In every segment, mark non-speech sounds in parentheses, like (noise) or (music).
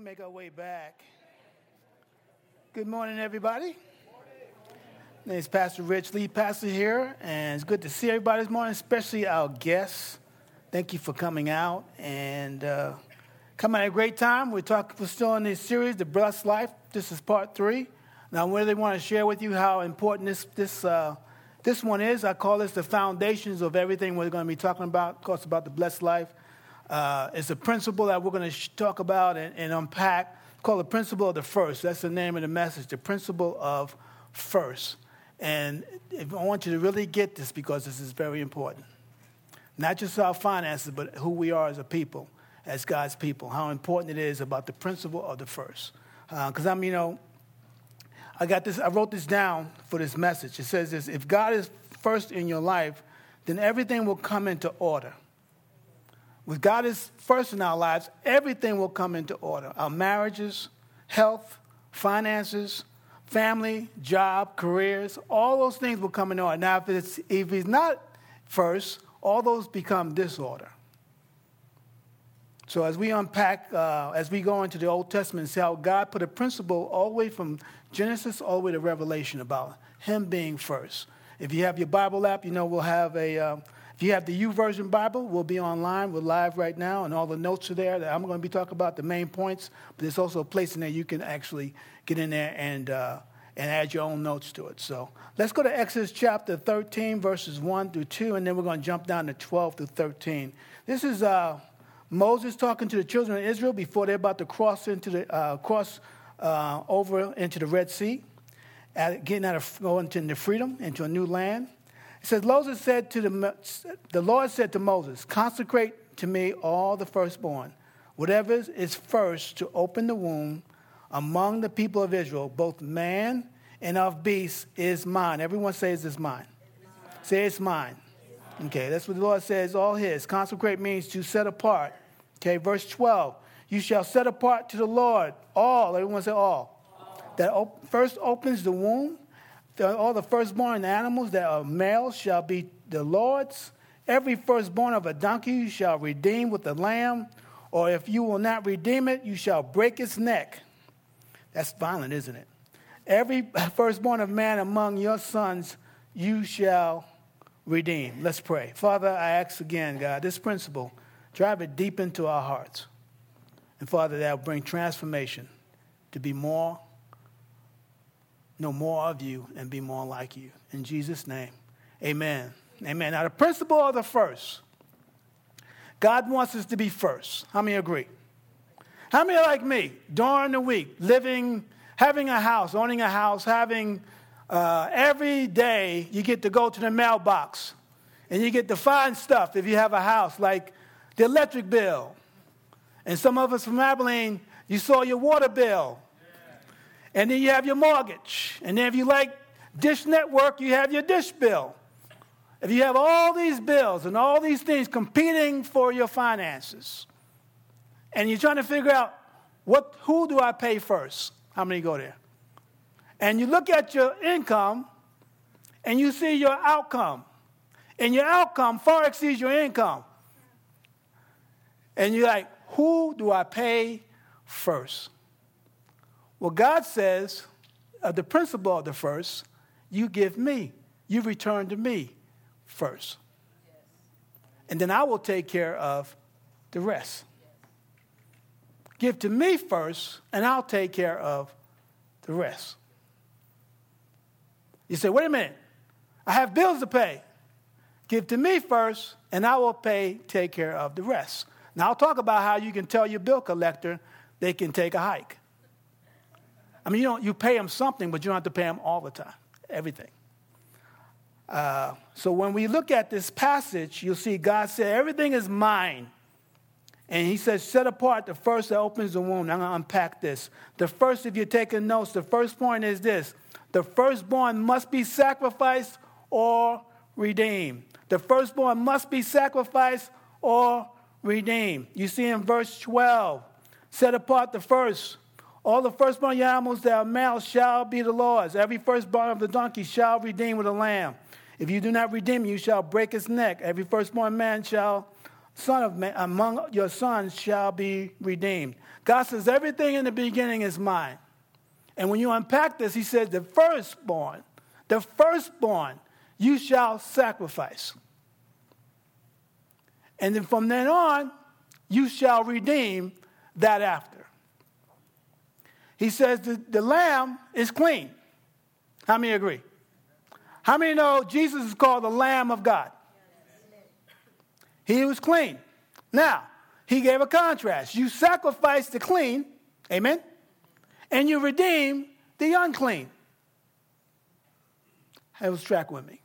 can make our way back. Good morning, everybody. My name is Pastor Rich, lead pastor here, and it's good to see everybody this morning, especially our guests. Thank you for coming out and uh, coming at a great time. We're talking, we're still in this series, The Blessed Life. This is part three. Now, I really want to share with you how important this this uh, this one is. I call this the foundations of everything we're going to be talking about. Of course, about the blessed life. Uh, it's a principle that we're going to talk about and, and unpack called the principle of the first. That's the name of the message, the principle of first. And I want you to really get this because this is very important. Not just our finances, but who we are as a people, as God's people, how important it is about the principle of the first. Because uh, I'm, you know, I got this, I wrote this down for this message. It says this if God is first in your life, then everything will come into order. With God is first in our lives, everything will come into order. Our marriages, health, finances, family, job, careers, all those things will come in order. Now, if, it's, if He's not first, all those become disorder. So, as we unpack, uh, as we go into the Old Testament, see how God put a principle all the way from Genesis all the way to Revelation about Him being first. If you have your Bible app, you know we'll have a. Uh, if you have the YouVersion Bible, we'll be online. We're live right now, and all the notes are there. That I'm going to be talking about the main points, but there's also a place in there you can actually get in there and, uh, and add your own notes to it. So let's go to Exodus chapter 13, verses 1 through 2, and then we're going to jump down to 12 through 13. This is uh, Moses talking to the children of Israel before they're about to cross into the uh, cross uh, over into the Red Sea, getting out of going into freedom into a new land. It says, Moses said to the, the Lord said to Moses, Consecrate to me all the firstborn, whatever is first to open the womb among the people of Israel, both man and of beasts, is mine. Everyone says it's mine. Say it's mine. Okay, that's what the Lord says, all his. Consecrate means to set apart. Okay, verse 12. You shall set apart to the Lord all, everyone say all. all. That op- first opens the womb all the firstborn animals that are male shall be the Lord's. Every firstborn of a donkey you shall redeem with a lamb, or if you will not redeem it, you shall break its neck. That's violent, isn't it? Every (laughs) firstborn of man among your sons you shall redeem. Let's pray. Father, I ask again, God, this principle, drive it deep into our hearts. And Father, that will bring transformation to be more know more of you and be more like you. In Jesus' name, amen. Amen. Now, the principle of the first God wants us to be first. How many agree? How many like me during the week, living, having a house, owning a house, having uh, every day you get to go to the mailbox and you get to find stuff if you have a house, like the electric bill. And some of us from Abilene, you saw your water bill and then you have your mortgage. And then if you like Dish Network, you have your dish bill. If you have all these bills and all these things competing for your finances, and you're trying to figure out what, who do I pay first? How many go there? And you look at your income and you see your outcome. And your outcome far exceeds your income. And you're like, who do I pay first? Well, God says, uh, the principle of the first, you give me, you return to me first. And then I will take care of the rest. Give to me first, and I'll take care of the rest. You say, wait a minute, I have bills to pay. Give to me first, and I will pay, take care of the rest. Now, I'll talk about how you can tell your bill collector they can take a hike. I mean, you don't you pay them something, but you don't have to pay them all the time, everything. Uh, so when we look at this passage, you'll see God said, Everything is mine. And he says, Set apart the first that opens the womb. I'm going to unpack this. The first, if you're taking notes, the first point is this the firstborn must be sacrificed or redeemed. The firstborn must be sacrificed or redeemed. You see in verse 12, set apart the first all the firstborn animals that are male shall be the Lord's. Every firstborn of the donkey shall redeem with a lamb. If you do not redeem, you shall break its neck. Every firstborn man shall son of man, among your sons shall be redeemed. God says everything in the beginning is mine. And when you unpack this, he says the firstborn, the firstborn, you shall sacrifice. And then from then on, you shall redeem that after. He says the, the lamb is clean. How many agree? How many know Jesus is called the Lamb of God? He was clean. Now, he gave a contrast. You sacrifice the clean, amen, and you redeem the unclean. Have was track with me.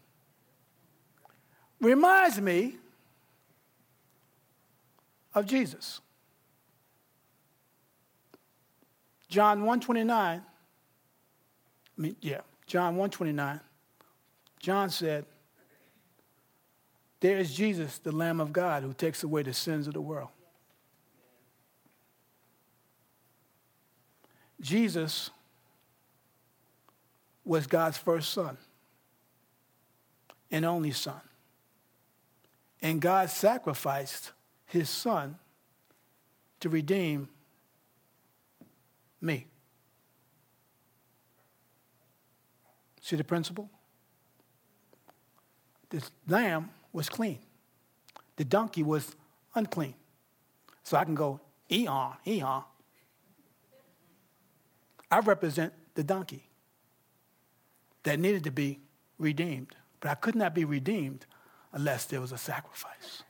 Reminds me of Jesus. John 129. I mean, yeah, John 129. John said, There is Jesus, the Lamb of God, who takes away the sins of the world. Jesus was God's first son and only son. And God sacrificed his son to redeem me. See the principle? The lamb was clean. The donkey was unclean. So I can go, eon, eon. I represent the donkey that needed to be redeemed. But I could not be redeemed unless there was a sacrifice.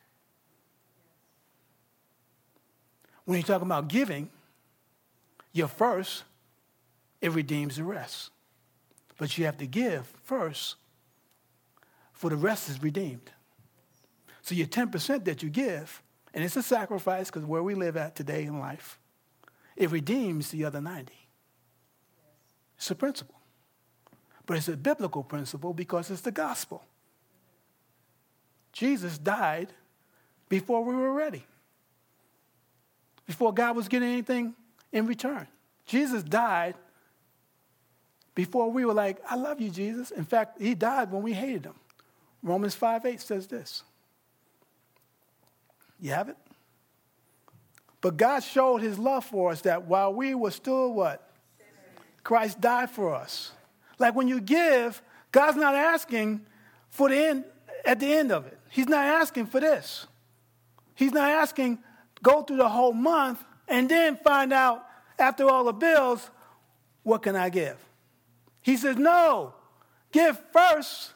When you're talking about giving, your first, it redeems the rest. But you have to give first, for the rest is redeemed. So your 10% that you give, and it's a sacrifice because where we live at today in life, it redeems the other 90. It's a principle. But it's a biblical principle because it's the gospel. Jesus died before we were ready, before God was getting anything in return. Jesus died before we were like, I love you, Jesus. In fact, he died when we hated him. Romans 5 8 says this. You have it? But God showed his love for us that while we were still what? Christ died for us. Like when you give, God's not asking for the end at the end of it. He's not asking for this. He's not asking go through the whole month and then find out after all the bills, what can I give? He says, No, give first.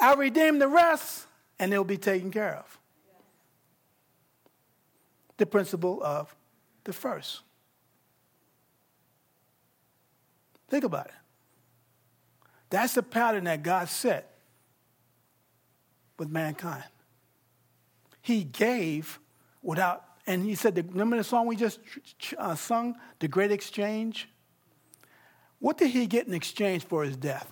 I'll redeem the rest, and it'll be taken care of. The principle of the first. Think about it. That's the pattern that God set with mankind. He gave without, and he said, remember the song we just uh, sung, The Great Exchange? What did he get in exchange for his death?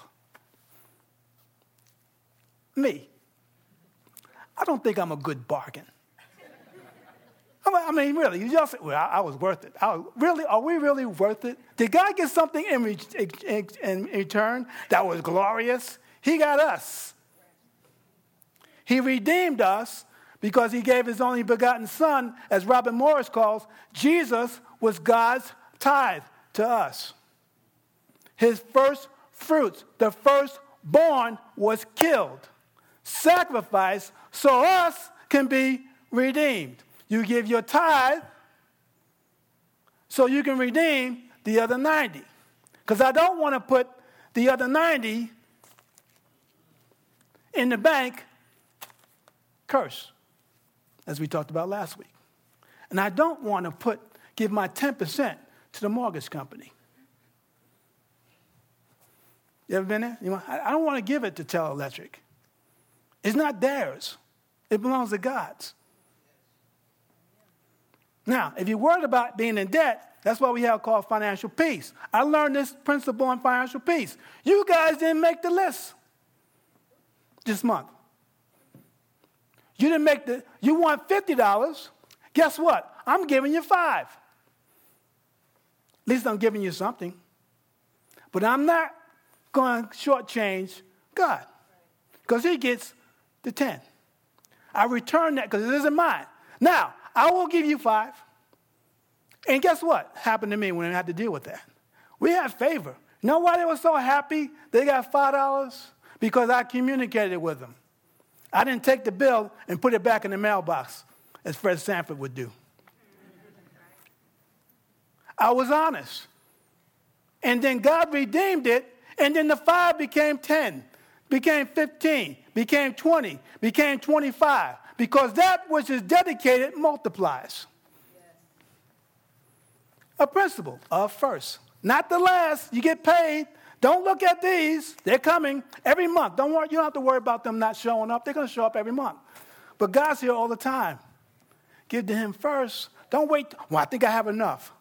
Me. I don't think I'm a good bargain. I mean, really, you just well, I, I was worth it. I, really, are we really worth it? Did God get something in, re, in, in return that was glorious? He got us. He redeemed us because he gave his only begotten son, as Robert Morris calls, Jesus was God's tithe to us. His first fruits, the firstborn, was killed, sacrificed, so us can be redeemed. You give your tithe so you can redeem the other 90. Because I don't want to put the other 90 in the bank curse, as we talked about last week. And I don't want to put give my 10% to the mortgage company. You ever been there? You know, I don't want to give it to Tel Electric. It's not theirs. It belongs to God's. Now, if you're worried about being in debt, that's what we have called financial peace. I learned this principle in financial peace. You guys didn't make the list this month. You didn't make the, you want $50. Guess what? I'm giving you five. At least I'm giving you something. But I'm not going to shortchange God because He gets the 10. I return that because it isn't mine. Now, I will give you five. And guess what happened to me when I had to deal with that? We had favor. You know why they were so happy they got $5? Because I communicated with them. I didn't take the bill and put it back in the mailbox, as Fred Sanford would do. I was honest. And then God redeemed it, and then the five became 10, became 15, became 20, became 25, because that which is dedicated multiplies. A principle of first, not the last. You get paid. Don't look at these. They're coming every month. Don't worry, you don't have to worry about them not showing up. They're going to show up every month. But God's here all the time. Give to Him first. Don't wait. Well, I think I have enough.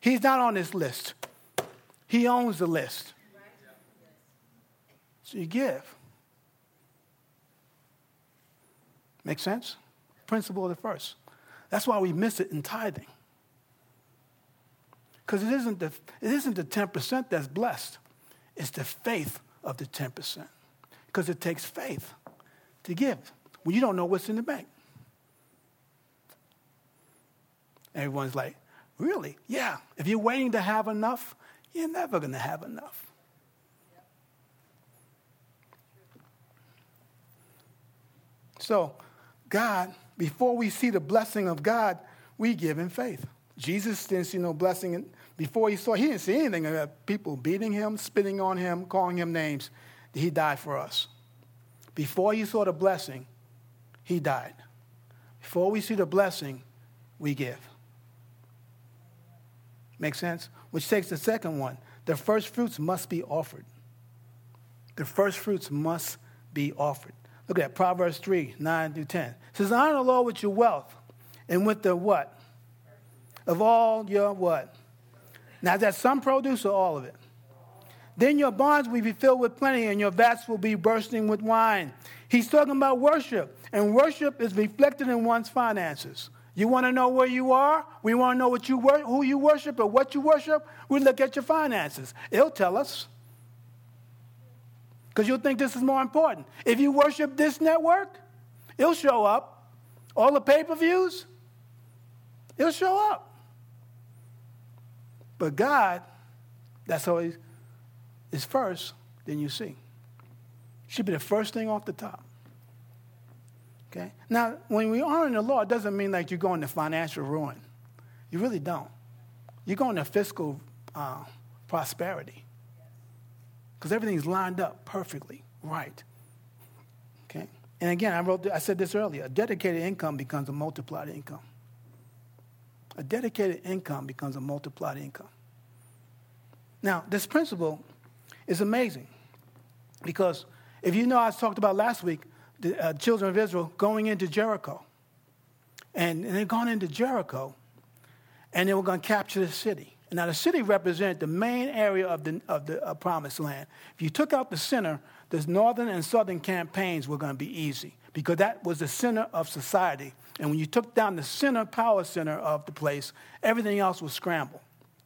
He's not on this list. He owns the list. So you give. Make sense? Principle of the first. That's why we miss it in tithing. Because it isn't the it isn't the 10% that's blessed. It's the faith of the 10%. Because it takes faith to give when you don't know what's in the bank. Everyone's like, really? Yeah. If you're waiting to have enough, you're never going to have enough. So, God, before we see the blessing of God, we give in faith. Jesus didn't see no blessing before he saw, he didn't see anything about people beating him, spitting on him, calling him names. He died for us. Before he saw the blessing, he died. Before we see the blessing, we give. Make sense? Which takes the second one. The first fruits must be offered. The first fruits must be offered. Look at Proverbs 3, 9 through 10. It says, Honor the Lord with your wealth and with the what? Of all your what? Now, that some produce or all of it? Then your barns will be filled with plenty, and your vats will be bursting with wine. He's talking about worship, and worship is reflected in one's finances. You want to know where you are? We want to know what you wor- who you worship or what you worship? We look at your finances. It'll tell us. Because you'll think this is more important. If you worship this network, it'll show up. All the pay per views, it'll show up. But God, that's always is first, then you see. Should be the first thing off the top. Okay? Now, when we honor the law, it doesn't mean like you're going to financial ruin. You really don't. You're going to fiscal uh, prosperity. Because everything's lined up perfectly right. Okay? And again, I wrote, I said this earlier. A dedicated income becomes a multiplied income. A dedicated income becomes a multiplied income. Now, this principle is amazing because if you know, I talked about last week the uh, children of Israel going into Jericho. And, and they're going into Jericho and they were going to capture the city. And now, the city represented the main area of the, of the uh, promised land. If you took out the center, the northern and southern campaigns were going to be easy because that was the center of society. And when you took down the center, power center of the place, everything else was scrambled.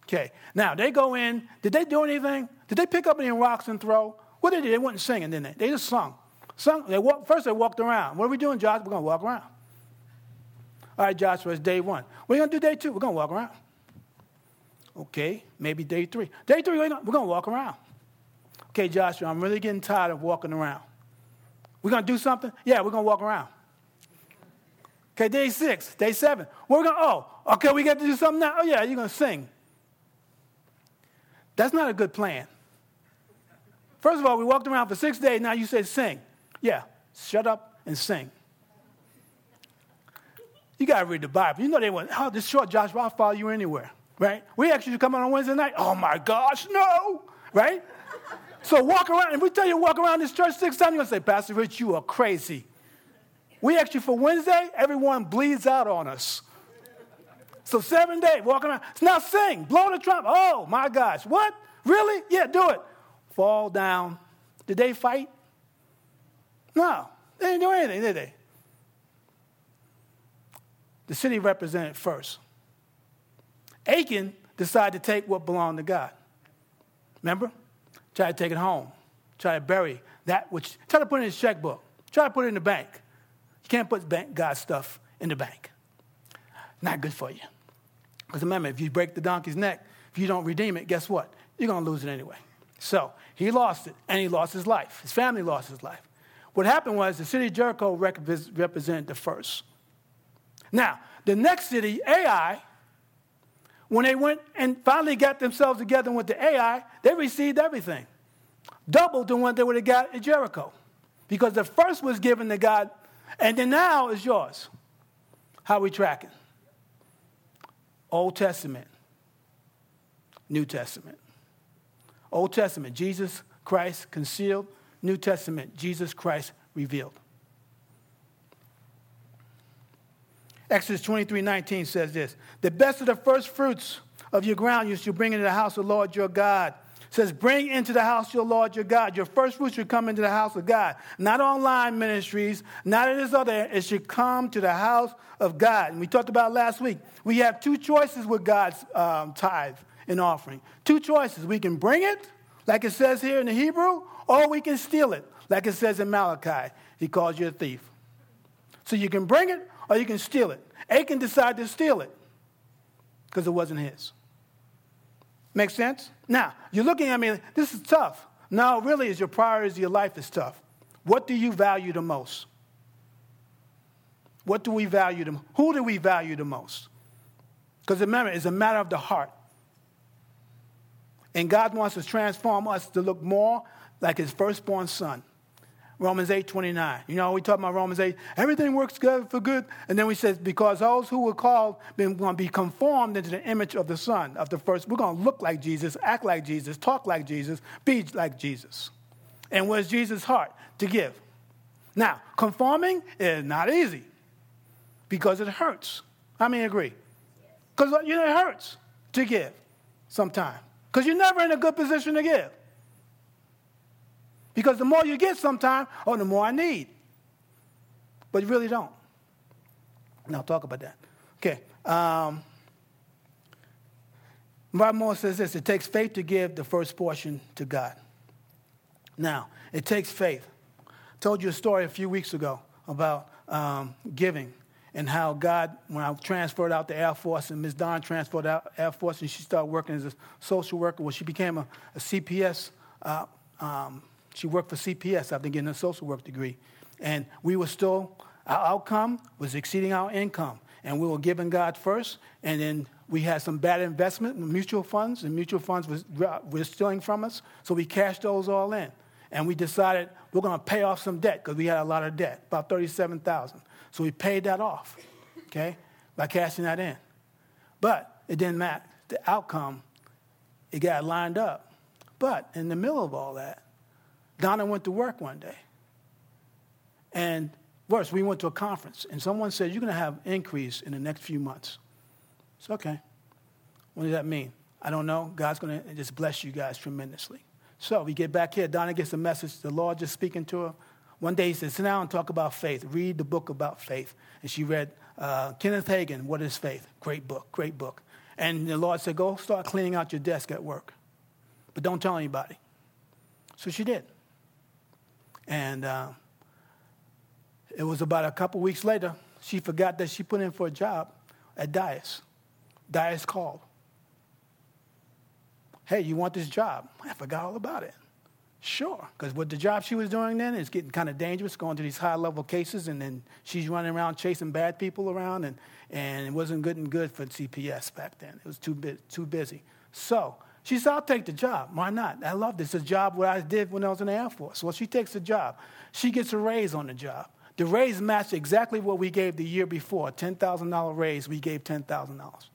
Okay, now they go in. Did they do anything? Did they pick up any rocks and throw? What did they do? They weren't singing, didn't they? They just sung. sung they walk, first, they walked around. What are we doing, Josh? We're going to walk around. All right, Joshua, it's day one. We're going to do day two. We're going to walk around. Okay, maybe day three. Day three, we're going to walk around. Okay, Joshua, I'm really getting tired of walking around. We're going to do something? Yeah, we're going to walk around. Okay, day six, day seven. We're going oh, okay, we got to do something now. Oh, yeah, you're going to sing. That's not a good plan. First of all, we walked around for six days. Now you say sing. Yeah, shut up and sing. You got to read the Bible. You know they went, oh, this short, Joshua, I'll follow you anywhere, right? We actually come out on Wednesday night. Oh my gosh, no, right? So walk around, and we tell you walk around this church six times, you're going to say, Pastor Rich, you are crazy. We actually, for Wednesday, everyone bleeds out on us. So seven days, walking around. Now sing, blow the trumpet. Oh my gosh, what? Really? Yeah, do it. Fall down. Did they fight? No, they didn't do anything, did they? The city represented first. Achan decided to take what belonged to God. Remember? Try to take it home. Try to bury that which, try to put it in his checkbook. Try to put it in the bank. Can't put bank, God's stuff in the bank. Not good for you. Because remember, if you break the donkey's neck, if you don't redeem it, guess what? You're going to lose it anyway. So he lost it, and he lost his life. His family lost his life. What happened was the city of Jericho represented the first. Now, the next city, Ai, when they went and finally got themselves together with the Ai, they received everything. Double than what they would have got at Jericho. Because the first was given to God, and then now is yours. How are we tracking? Old Testament, New Testament. Old Testament, Jesus Christ concealed. New Testament, Jesus Christ revealed. Exodus 23 19 says this The best of the first fruits of your ground you shall bring into the house of the Lord your God. Says, Bring into the house your Lord your God. Your first fruits should come into the house of God. Not online ministries, not in this other, it should come to the house of God. And we talked about last week. We have two choices with God's um, tithe and offering. Two choices. We can bring it, like it says here in the Hebrew, or we can steal it, like it says in Malachi. He calls you a thief. So you can bring it or you can steal it. Achan decided to steal it because it wasn't his. Make sense? Now, you're looking at me, this is tough. No, really, is your priorities, your life is tough. What do you value the most? What do we value the Who do we value the most? Because remember, it's a matter of the heart. And God wants to transform us to look more like his firstborn son. Romans 8 29. You know, we talk about Romans 8, everything works good for good. And then we says, because those who were called been going to be conformed into the image of the Son, of the first. We're going to look like Jesus, act like Jesus, talk like Jesus, be like Jesus. And what's Jesus' heart? To give. Now, conforming is not easy because it hurts. I mean, agree? Because you know, it hurts to give sometimes. Because you're never in a good position to give. Because the more you get sometimes, oh, the more I need. But you really don't. Now, talk about that. Okay. Um, Martin Moore says this it takes faith to give the first portion to God. Now, it takes faith. I told you a story a few weeks ago about um, giving and how God, when I transferred out the Air Force and Ms. Don transferred out Air Force and she started working as a social worker, well, she became a, a CPS uh, um, she worked for CPS after getting a social work degree. And we were still, our outcome was exceeding our income. And we were giving God first, and then we had some bad investment in mutual funds, and mutual funds was, were stealing from us, so we cashed those all in. And we decided we're going to pay off some debt because we had a lot of debt, about 37000 So we paid that off, okay, by cashing that in. But it didn't matter. The outcome, it got lined up. But in the middle of all that, Donna went to work one day. And worse, we went to a conference, and someone said, You're going to have increase in the next few months. It's okay. What does that mean? I don't know. God's going to just bless you guys tremendously. So we get back here. Donna gets a message. The Lord just speaking to her. One day he says, Sit down and talk about faith. Read the book about faith. And she read uh, Kenneth Hagin, What is Faith? Great book, great book. And the Lord said, Go start cleaning out your desk at work. But don't tell anybody. So she did. And uh, it was about a couple weeks later, she forgot that she put in for a job at Dyess. Dyess called. Hey, you want this job? I forgot all about it. Sure, because what the job she was doing then is getting kind of dangerous, going to these high level cases, and then she's running around chasing bad people around, and, and it wasn't good and good for CPS back then. It was too, too busy. So she said, I'll take the job. Why not? I love this. It's a job what I did when I was in the Air Force. Well, she takes the job. She gets a raise on the job. The raise matched exactly what we gave the year before a $10,000 raise, we gave $10,000.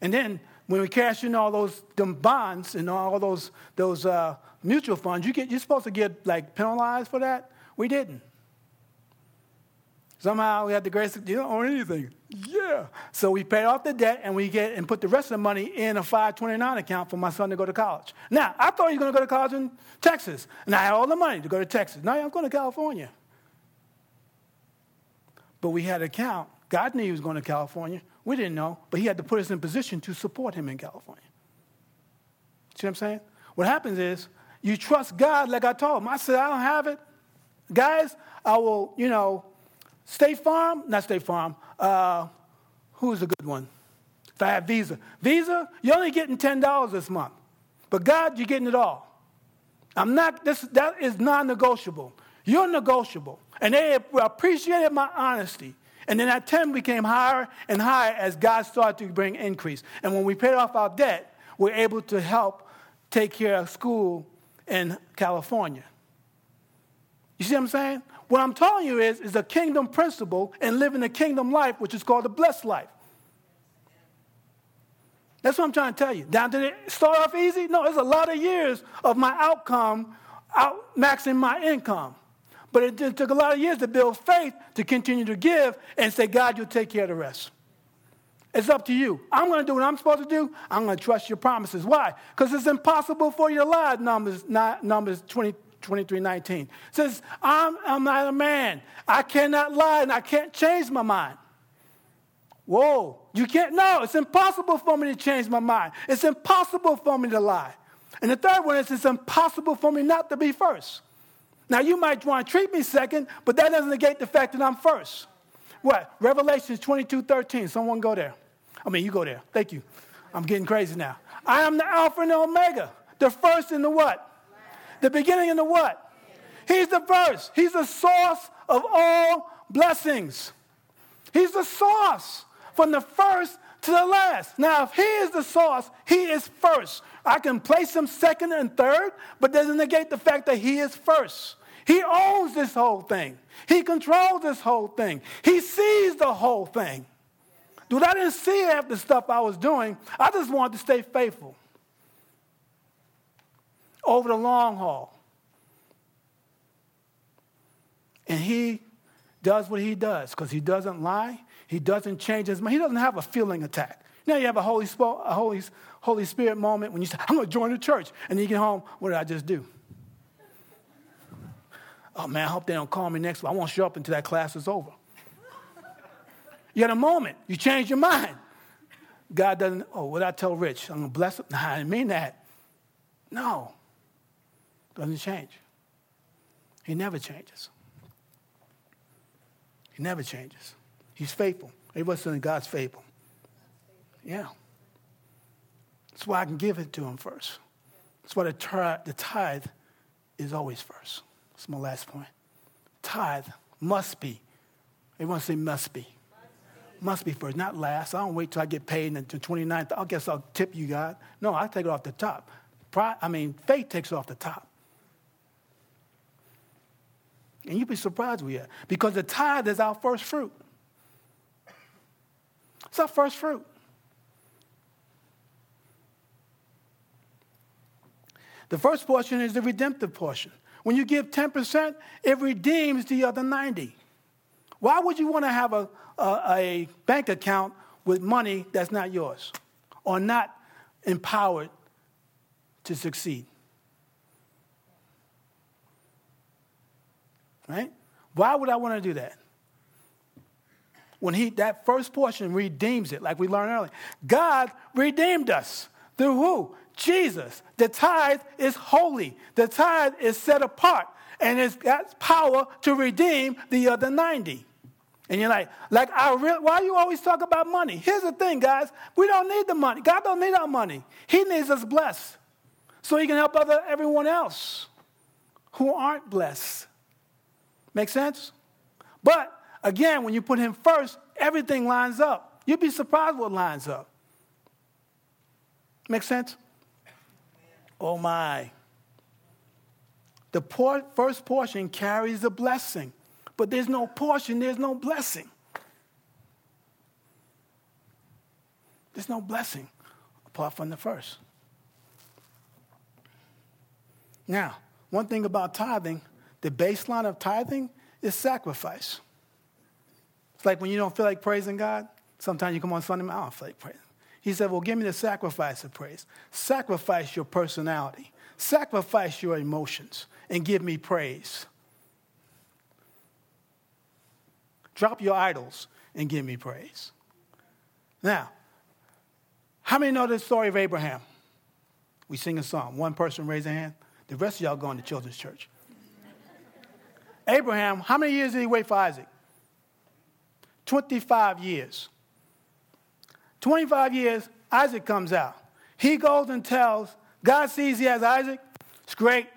And then when we cash in all those them bonds and all those, those uh, mutual funds, you get, you're supposed to get like penalized for that. We didn't. Somehow we had the grace, you don't own anything. Yeah. So we paid off the debt and we get and put the rest of the money in a 529 account for my son to go to college. Now, I thought he was going to go to college in Texas. And I had all the money to go to Texas. Now I'm going to California. But we had an account. God knew he was going to California. We didn't know, but he had to put us in position to support him in California. See what I'm saying? What happens is You trust God, like I told him. I said, I don't have it. Guys, I will, you know, State Farm, not State Farm, uh, who's a good one? If I have Visa. Visa, you're only getting $10 this month. But God, you're getting it all. I'm not, this, that is non negotiable. You're negotiable. And they appreciated my honesty. And then that 10 became higher and higher as God started to bring increase. And when we paid off our debt, we're able to help take care of school in California. You see what I'm saying? What I'm telling you is, is a kingdom principle and living a kingdom life, which is called a blessed life. That's what I'm trying to tell you. Now, did it start off easy? No, it's a lot of years of my outcome out maxing my income. But it took a lot of years to build faith to continue to give and say, God, you'll take care of the rest. It's up to you. I'm going to do what I'm supposed to do. I'm going to trust your promises. Why? Because it's impossible for you to lie, Numbers, Numbers 20, 23, 19. It says, I'm, I'm not a man. I cannot lie and I can't change my mind. Whoa, you can't, no, it's impossible for me to change my mind. It's impossible for me to lie. And the third one is, it's impossible for me not to be first. Now, you might want to treat me second, but that doesn't negate the fact that I'm first. What? Revelation 22 13. Someone go there. I mean, you go there. Thank you. I'm getting crazy now. I am the Alpha and the Omega, the first and the what? The beginning and the what? He's the first. He's the source of all blessings. He's the source from the first to the last. Now, if he is the source, he is first. I can place him second and third, but doesn't negate the fact that he is first. He owns this whole thing. He controls this whole thing. He sees the whole thing. Dude, I didn't see half the stuff I was doing. I just wanted to stay faithful over the long haul. And he does what he does because he doesn't lie. He doesn't change his mind. He doesn't have a feeling attack. Know, you have a Holy, a Holy, Holy Spirit moment when you say, I'm going to join the church. And then you get home, what did I just do? Oh man, I hope they don't call me next week. I won't show up until that class is over. You had a moment, you change your mind. God doesn't, oh, what I tell Rich? I'm going to bless him? Nah, I didn't mean that. No, doesn't change. He never changes. He never changes. He's faithful. Everybody's saying God's faithful. Yeah. That's why I can give it to him first. That's why the, the tithe is always first. That's my last point. Tithe must be. Everyone say must be. Must be first, not last. I don't wait till I get paid the 29th. I guess I'll tip you, God. No, I take it off the top. Pride, I mean, faith takes it off the top. And you'd be surprised we are. Because the tithe is our first fruit. It's our first fruit. The first portion is the redemptive portion. When you give 10%, it redeems the other 90. Why would you want to have a, a, a bank account with money that's not yours or not empowered to succeed? Right? Why would I want to do that? When he that first portion redeems it, like we learned earlier. God redeemed us. Through who? Jesus. The tithe is holy. The tithe is set apart. And it's got power to redeem the other 90. And you're like, like I why you always talk about money? Here's the thing, guys. We don't need the money. God don't need our money. He needs us blessed. So he can help other everyone else who aren't blessed. Make sense? But again, when you put him first, everything lines up. You'd be surprised what lines up. Make sense? Oh my. The por- first portion carries the blessing, but there's no portion, there's no blessing. There's no blessing apart from the first. Now, one thing about tithing, the baseline of tithing is sacrifice. It's like when you don't feel like praising God, sometimes you come on Sunday, I don't feel like praising. He said, Well, give me the sacrifice of praise. Sacrifice your personality, sacrifice your emotions, and give me praise. Drop your idols and give me praise. Now, how many know the story of Abraham? We sing a song. One person raise a hand. The rest of y'all going to children's church. Abraham, how many years did he wait for Isaac? 25 years. 25 years, Isaac comes out. He goes and tells, God sees he has Isaac. It's great.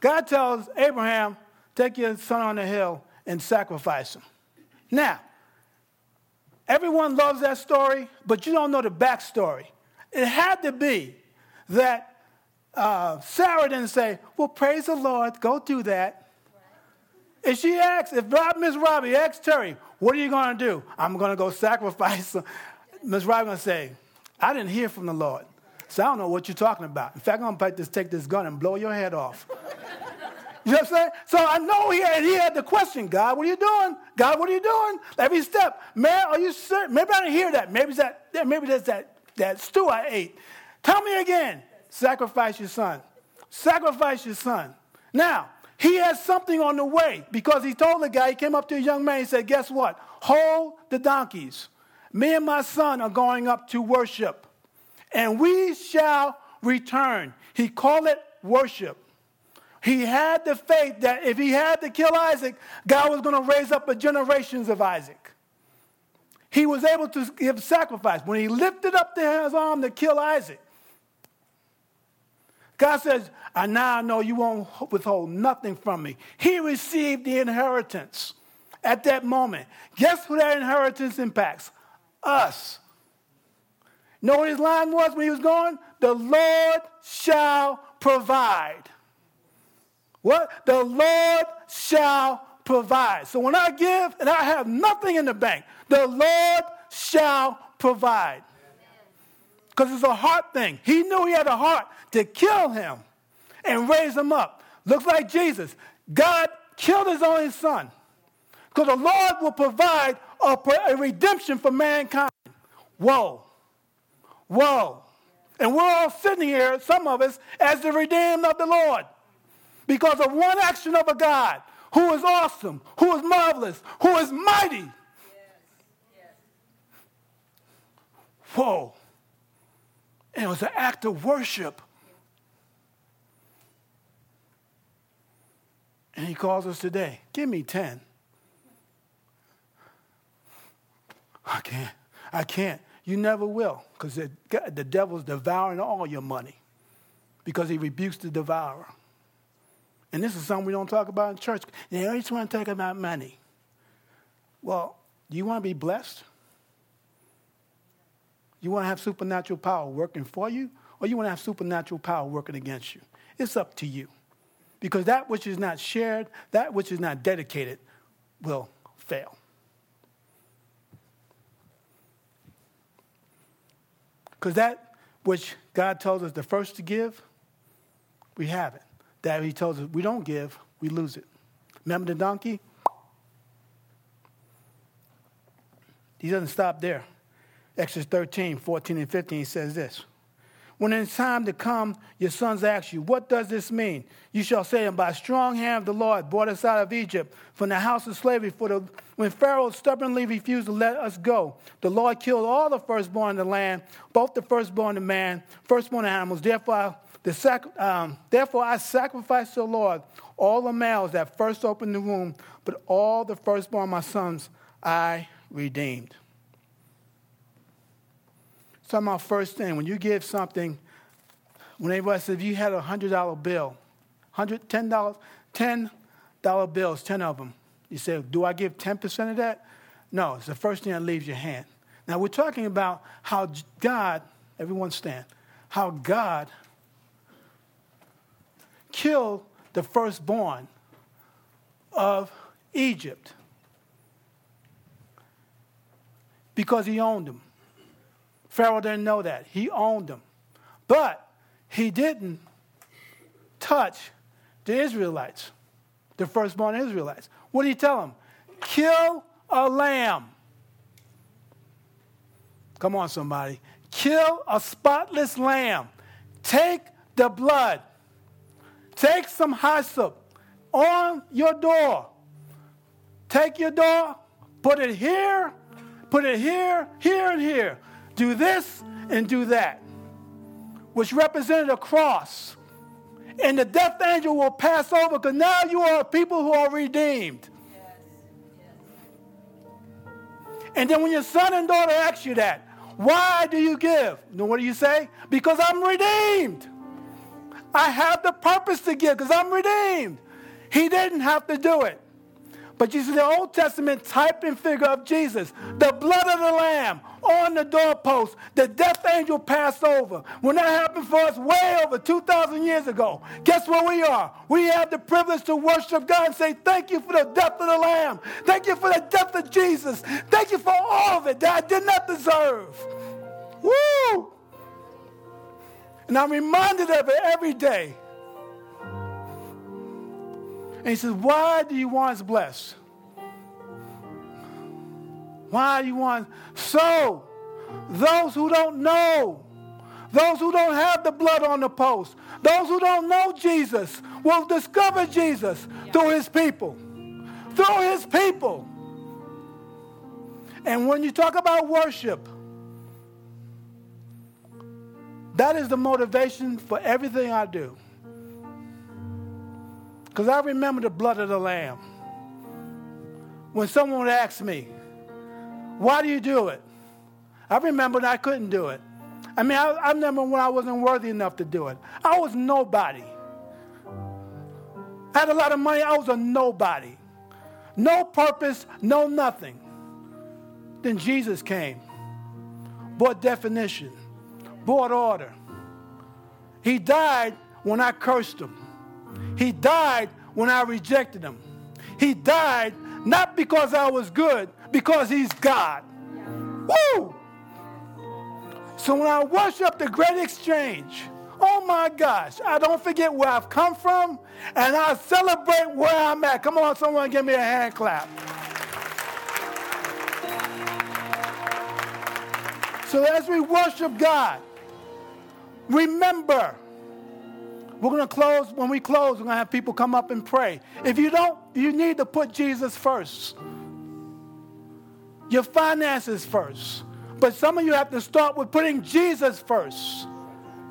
God tells Abraham, take your son on the hill and sacrifice him. Now, everyone loves that story, but you don't know the backstory. It had to be that uh, Sarah didn't say, Well, praise the Lord, go do that. If she asks, if Miss Robbie asks Terry, What are you going to do? I'm going to go sacrifice. (laughs) Miss Robbie going to say, I didn't hear from the Lord. So I don't know what you're talking about. In fact, I'm going to take this gun and blow your head off. (laughs) You know what I'm saying? So I know he had, he had the question, God, what are you doing? God, what are you doing? Every step. Man, are you serious? Maybe I didn't hear that. Maybe that, maybe that's that, that stew I ate. Tell me again. Sacrifice your son. Sacrifice your son. Now, he has something on the way because he told the guy, he came up to a young man, he said, Guess what? Hold the donkeys. Me and my son are going up to worship, and we shall return. He called it worship. He had the faith that if he had to kill Isaac, God was going to raise up a generations of Isaac. He was able to give sacrifice. When he lifted up his arm to kill Isaac, God says, I now know you won't withhold nothing from me. He received the inheritance at that moment. Guess who that inheritance impacts? Us. Know what his line was when he was going? The Lord shall provide. What? The Lord shall provide. So when I give and I have nothing in the bank, the Lord shall provide. Because it's a heart thing. He knew he had a heart to kill him and raise him up. Looks like Jesus. God killed his only son. Because the Lord will provide a, a redemption for mankind. Whoa. Whoa. And we're all sitting here, some of us, as the redeemed of the Lord because of one action of a God who is awesome, who is marvelous, who is mighty. Whoa. And it was an act of worship. And he calls us today, give me 10. I can't. I can't. You never will, because the, devil's devouring all your money because he rebukes the devourer. And this is something we don't talk about in church. They always want to talk about money. Well, do you want to be blessed? You want to have supernatural power working for you, or you want to have supernatural power working against you? It's up to you. Because that which is not shared, that which is not dedicated, will fail. Because that which God tells us the first to give, we have it that he tells us we don't give, we lose it. Remember the donkey? He doesn't stop there. Exodus 13, 14, and 15 says this. When it's time to come, your sons ask you, What does this mean? You shall say to them, By strong hand of the Lord brought us out of Egypt from the house of slavery. For the, when Pharaoh stubbornly refused to let us go, the Lord killed all the firstborn in the land, both the firstborn of man, firstborn of animals. Therefore, the sac- um, Therefore, I sacrificed to the Lord all the males that first opened the womb, but all the firstborn my sons I redeemed. So, my first thing, when you give something, when anybody says, if you had a $100 bill, $100, $10, $10 bills, 10 of them, you say, do I give 10% of that? No, it's the first thing that leaves your hand. Now, we're talking about how God, everyone stand, how God killed the firstborn of Egypt because he owned them. Pharaoh didn't know that. He owned them. But he didn't touch the Israelites, the firstborn Israelites. What did he tell them? Kill a lamb. Come on, somebody. Kill a spotless lamb. Take the blood. Take some hyssop on your door. Take your door, put it here, put it here, here, and here. Do this and do that, which represented a cross. And the death angel will pass over because now you are a people who are redeemed. And then when your son and daughter ask you that, why do you give? You know what do you say? Because I'm redeemed. I have the purpose to give because I'm redeemed. He didn't have to do it. But you see, the Old Testament type and figure of Jesus, the blood of the Lamb on the doorpost, the death angel passed over. When that happened for us way over 2,000 years ago, guess where we are? We have the privilege to worship God and say, Thank you for the death of the Lamb. Thank you for the death of Jesus. Thank you for all of it that I did not deserve. Woo! And I'm reminded of it every day. And he says, Why do you want us blessed? Why do you want so those who don't know, those who don't have the blood on the post, those who don't know Jesus will discover Jesus yeah. through his people. Through his people. And when you talk about worship, that is the motivation for everything I do. Because I remember the blood of the Lamb. When someone would ask me, Why do you do it? I remember I couldn't do it. I mean, I, I remember when I wasn't worthy enough to do it. I was nobody. I had a lot of money, I was a nobody. No purpose, no nothing. Then Jesus came, brought definition, brought order. He died when I cursed him. He died when I rejected him. He died not because I was good, because he's God. Woo! So when I worship the great exchange, oh my gosh, I don't forget where I've come from and I celebrate where I'm at. Come on, someone give me a hand clap. So as we worship God, remember we're going to close. When we close, we're going to have people come up and pray. If you don't, you need to put Jesus first. Your finances first. But some of you have to start with putting Jesus first.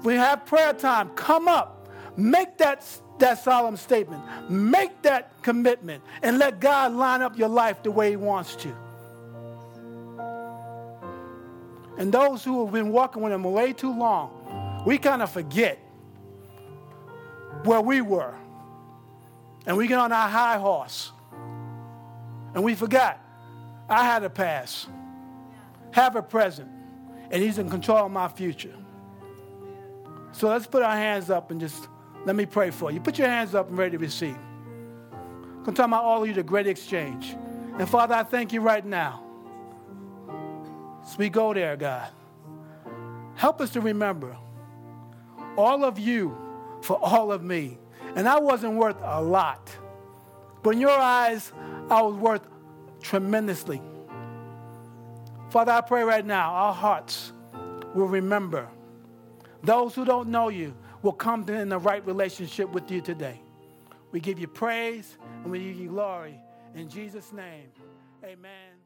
We have prayer time. Come up. Make that, that solemn statement. Make that commitment. And let God line up your life the way He wants to. And those who have been walking with Him way too long, we kind of forget where we were. And we get on our high horse. And we forgot I had a past, have a present, and He's in control of my future. So let's put our hands up and just let me pray for you. Put your hands up and ready to receive. I'm talking about all of you, the great exchange. And Father, I thank you right now. As we go there, God, help us to remember all of you for all of me. And I wasn't worth a lot. But in your eyes, I was worth tremendously. Father, I pray right now our hearts will remember. Those who don't know you will come in the right relationship with you today. We give you praise and we give you glory. In Jesus' name, amen.